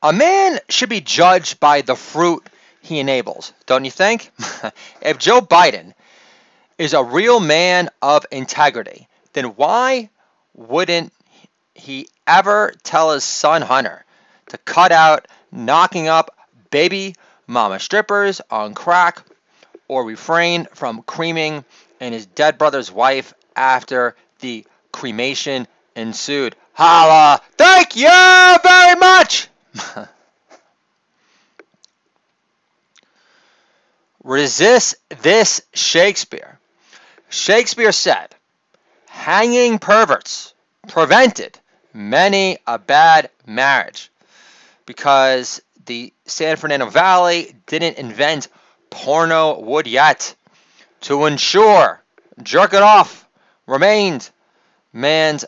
A man should be judged by the fruit he enables, don't you think? if Joe Biden is a real man of integrity, then why wouldn't he ever tell his son Hunter to cut out knocking up baby mama strippers on crack or refrain from creaming and his dead brother's wife after the cremation ensued? Holla! Thank you very much! Resist this Shakespeare. Shakespeare said, hanging perverts prevented many a bad marriage because the San Fernando Valley didn't invent porno wood yet to ensure jerk it off remained man's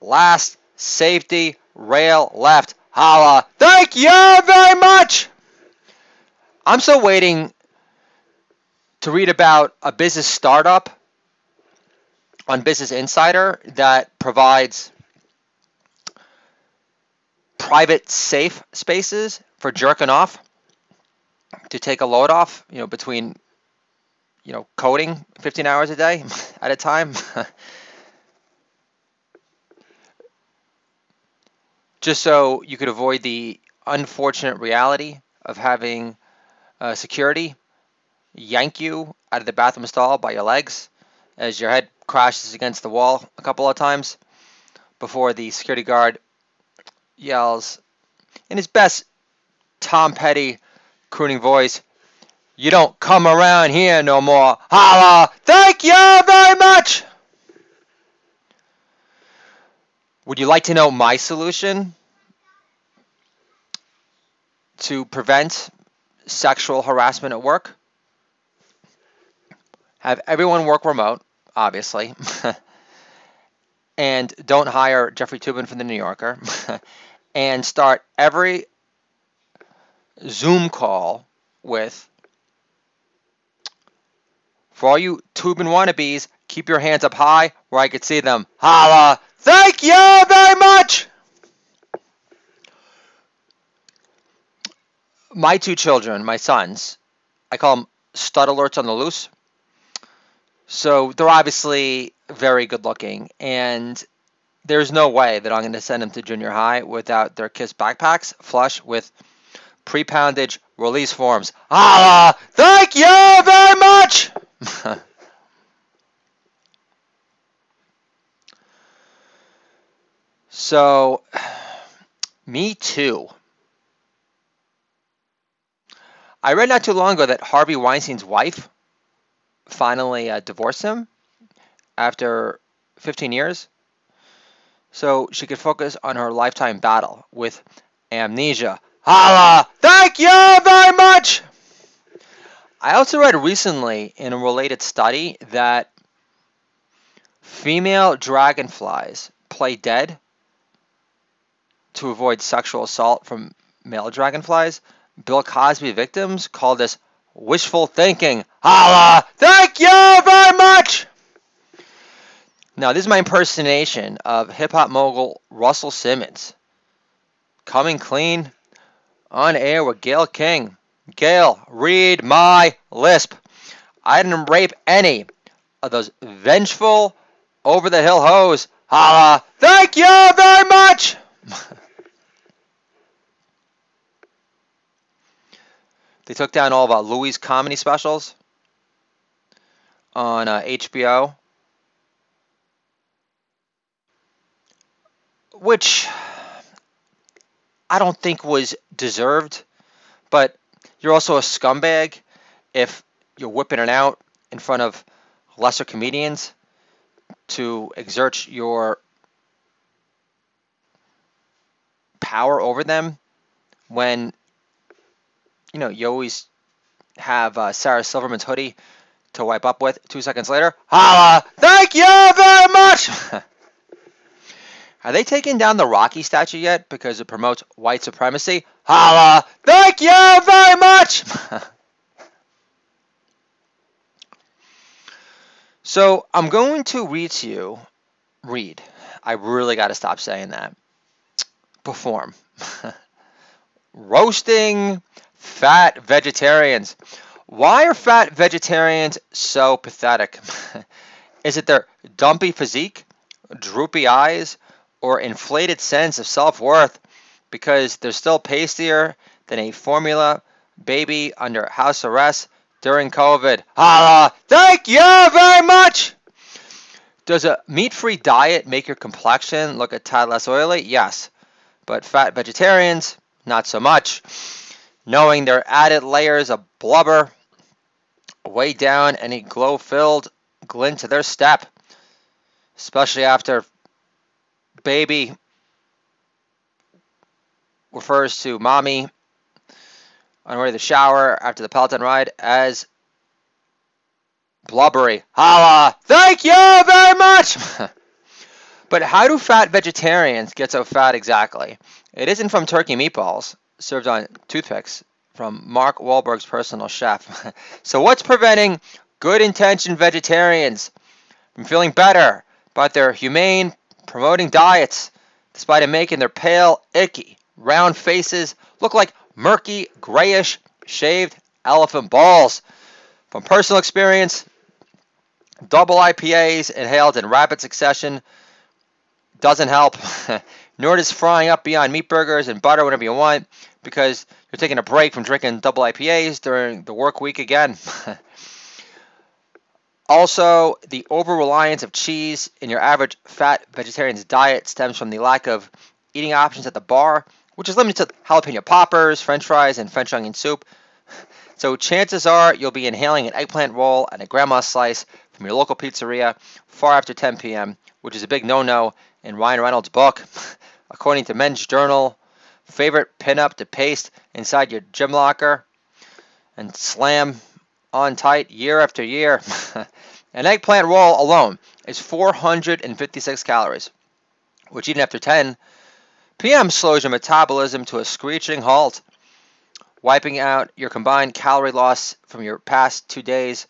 last safety rail left. Holla. Thank you very much. I'm still waiting to read about a business startup on Business Insider that provides private safe spaces for jerking off to take a load off, you know, between you know, coding 15 hours a day at a time. Just so you could avoid the unfortunate reality of having uh, security yank you out of the bathroom stall by your legs as your head crashes against the wall a couple of times before the security guard yells in his best Tom Petty crooning voice, You don't come around here no more. Holla! Thank you very much! Would you like to know my solution to prevent sexual harassment at work? Have everyone work remote, obviously. and don't hire Jeffrey Toobin from the New Yorker. and start every Zoom call with for all you Toobin wannabes, keep your hands up high where I can see them. Holla! Thank you very much! My two children, my sons, I call them stud alerts on the loose. So they're obviously very good looking, and there's no way that I'm going to send them to junior high without their KISS backpacks flush with pre-poundage release forms. Ah, thank you very much. so, me too. I read not too long ago that Harvey Weinstein's wife finally uh, divorced him after 15 years so she could focus on her lifetime battle with amnesia. Holla! Thank you very much! I also read recently in a related study that female dragonflies play dead to avoid sexual assault from male dragonflies. Bill Cosby victims call this wishful thinking. Holla! Thank you very much! Now, this is my impersonation of hip hop mogul Russell Simmons. Coming clean on air with Gayle King. Gayle, read my lisp. I didn't rape any of those vengeful, over the hill hoes. Holla! Thank you very much! They took down all of uh, Louis' comedy specials on uh, HBO, which I don't think was deserved, but you're also a scumbag if you're whipping it out in front of lesser comedians to exert your power over them when you know, you always have uh, Sarah Silverman's hoodie to wipe up with. Two seconds later, holla! Thank you very much. Are they taking down the Rocky statue yet because it promotes white supremacy? Holla! Thank you very much. so I'm going to read to you. Read. I really got to stop saying that. Perform. roasting fat vegetarians. Why are fat vegetarians so pathetic? Is it their dumpy physique, droopy eyes, or inflated sense of self worth because they're still pastier than a formula baby under house arrest during COVID? Holla! Thank you very much! Does a meat free diet make your complexion look a tad less oily? Yes. But fat vegetarians, not so much. Knowing their added layers of blubber weigh down any glow filled glint to their step, especially after baby refers to mommy on her way to the shower after the Peloton ride as blubbery. Holla! Thank you very much! but how do fat vegetarians get so fat exactly? It isn't from turkey meatballs served on toothpicks from Mark Wahlberg's personal chef. so what's preventing good intentioned vegetarians from feeling better about their humane promoting diets despite it making their pale, icky, round faces look like murky, grayish, shaved elephant balls? From personal experience, double IPAs inhaled in rapid succession doesn't help. Nor does frying up beyond meat burgers and butter whenever you want because you're taking a break from drinking double IPAs during the work week again. also, the over reliance of cheese in your average fat vegetarian's diet stems from the lack of eating options at the bar, which is limited to jalapeno poppers, french fries, and French onion soup. So chances are you'll be inhaling an eggplant roll and a grandma slice from your local pizzeria far after 10 p.m., which is a big no-no in Ryan Reynolds' book. According to Men's Journal, favorite pinup to paste inside your gym locker and slam on tight year after year. An eggplant roll alone is 456 calories, which eaten after 10 p.m. slows your metabolism to a screeching halt, wiping out your combined calorie loss from your past two days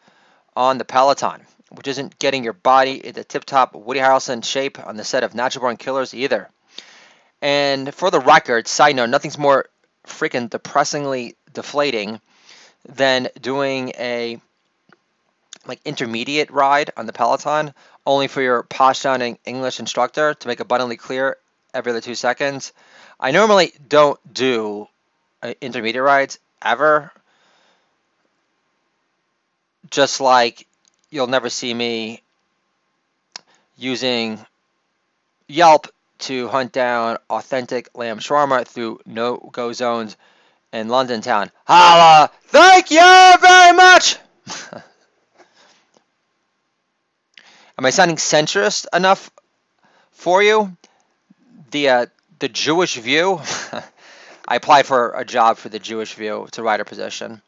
on the Peloton, which isn't getting your body into tip-top Woody Harrelson shape on the set of Natural Born Killers either. And for the record, side note, nothing's more freaking depressingly deflating than doing a like intermediate ride on the Peloton, only for your sounding English instructor to make abundantly clear every other two seconds. I normally don't do uh, intermediate rides ever. Just like you'll never see me using Yelp to hunt down authentic lamb shawarma through no-go zones in London town. Holla! Thank you very much! Am I sounding centrist enough for you? The uh, the Jewish View. I applied for a job for the Jewish View. A writer position.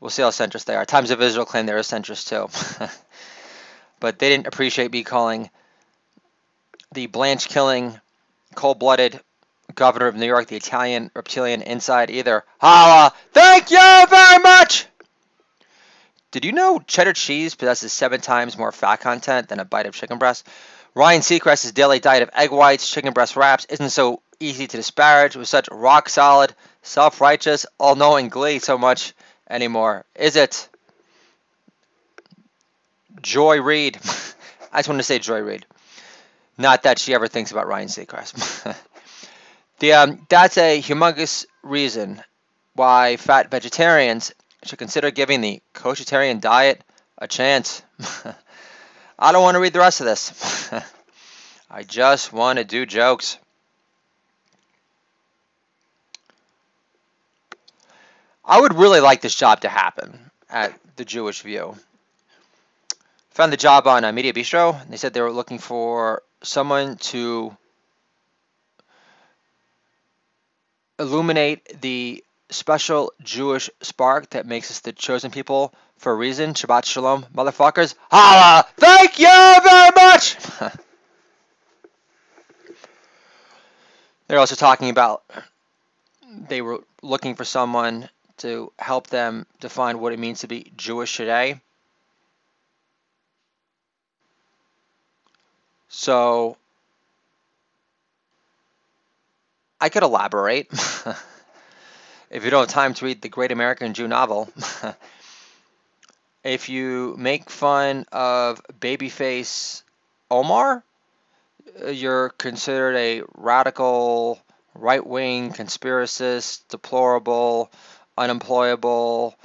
We'll see how centrist they are. Times of Israel claim they're a centrist too. but they didn't appreciate me calling the Blanche killing, cold blooded governor of New York, the Italian reptilian inside either. Holla! Thank you very much! Did you know cheddar cheese possesses seven times more fat content than a bite of chicken breast? Ryan Seacrest's daily diet of egg whites, chicken breast wraps isn't so easy to disparage with such rock solid, self righteous, all knowing glee so much anymore, is it? Joy Reid. I just want to say Joy Reid. Not that she ever thinks about Ryan Seacrest. the, um, that's a humongous reason why fat vegetarians should consider giving the koshitarian diet a chance. I don't want to read the rest of this. I just want to do jokes. I would really like this job to happen at the Jewish View. Found the job on uh, Media Bistro. They said they were looking for someone to illuminate the special Jewish spark that makes us the chosen people for a reason. Shabbat Shalom, motherfuckers. Holla! Thank you very much! They're also talking about they were looking for someone to help them define what it means to be Jewish today. So I could elaborate. if you don't have time to read the Great American Jew novel, if you make fun of babyface Omar, you're considered a radical, right wing, conspiracist, deplorable, unemployable,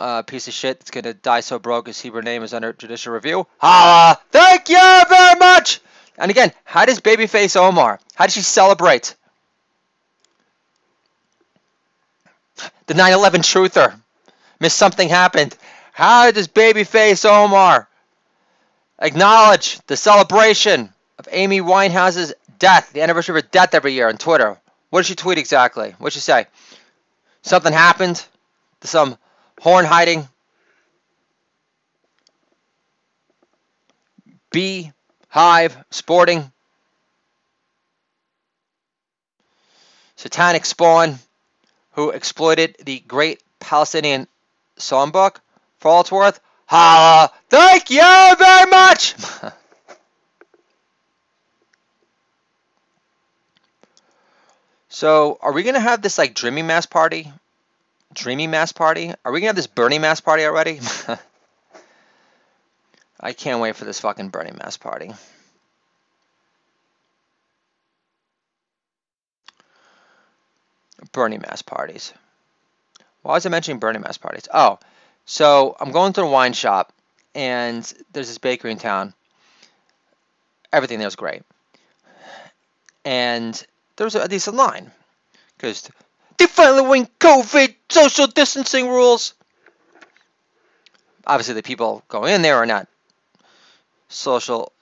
uh, piece of shit that's going to die so broke his Hebrew name is under judicial review. Holla! Thank you very much! And again, how does babyface Omar, how does she celebrate? The 9-11 truther. Miss something happened. How does babyface Omar acknowledge the celebration of Amy Winehouse's death, the anniversary of her death every year on Twitter? What did she tweet exactly? What did she say? Something happened to some horn hiding bee hive sporting satanic spawn who exploited the great Palestinian songbook for all it's worth. Holla! Thank you very much! so, are we going to have this like dreamy mass party? Dreamy mass party? Are we to have this Bernie mass party already? I can't wait for this fucking Bernie mass party. Bernie mass parties. Why was I mentioning Bernie mass parties? Oh, so I'm going to a wine shop, and there's this bakery in town. Everything there was great. And there was a decent line. Because they finally COVID social distancing rules. Obviously, the people going in there are not social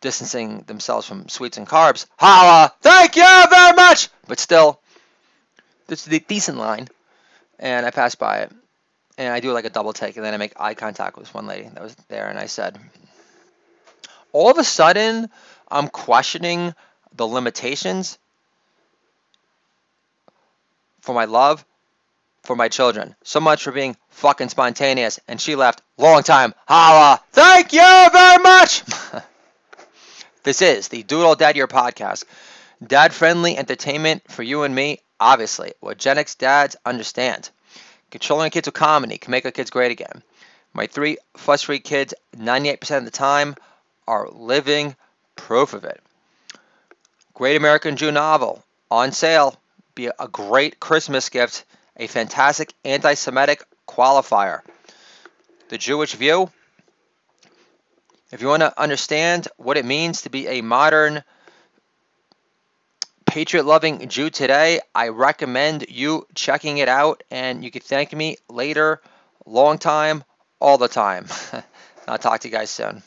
distancing themselves from sweets and carbs. Holla! Thank you very much! But still, this is a decent line. And I pass by it. And I do like a double take. And then I make eye contact with this one lady that was there. And I said, all of a sudden, I'm questioning the limitations for my love for my children. So much for being fucking spontaneous. And she left. Long time. Holla. Thank you very much. this is the Doodle Dad Your podcast. Dad friendly entertainment for you and me, obviously. What Gen X dads understand. Controlling kids with comedy can make our kids great again. My three fuss free kids, 98% of the time, are living proof of it. Great American Jew novel on sale. Be a great Christmas gift a fantastic anti Semitic qualifier. The Jewish view. If you want to understand what it means to be a modern patriot loving Jew today, I recommend you checking it out and you can thank me later, long time, all the time. I'll talk to you guys soon.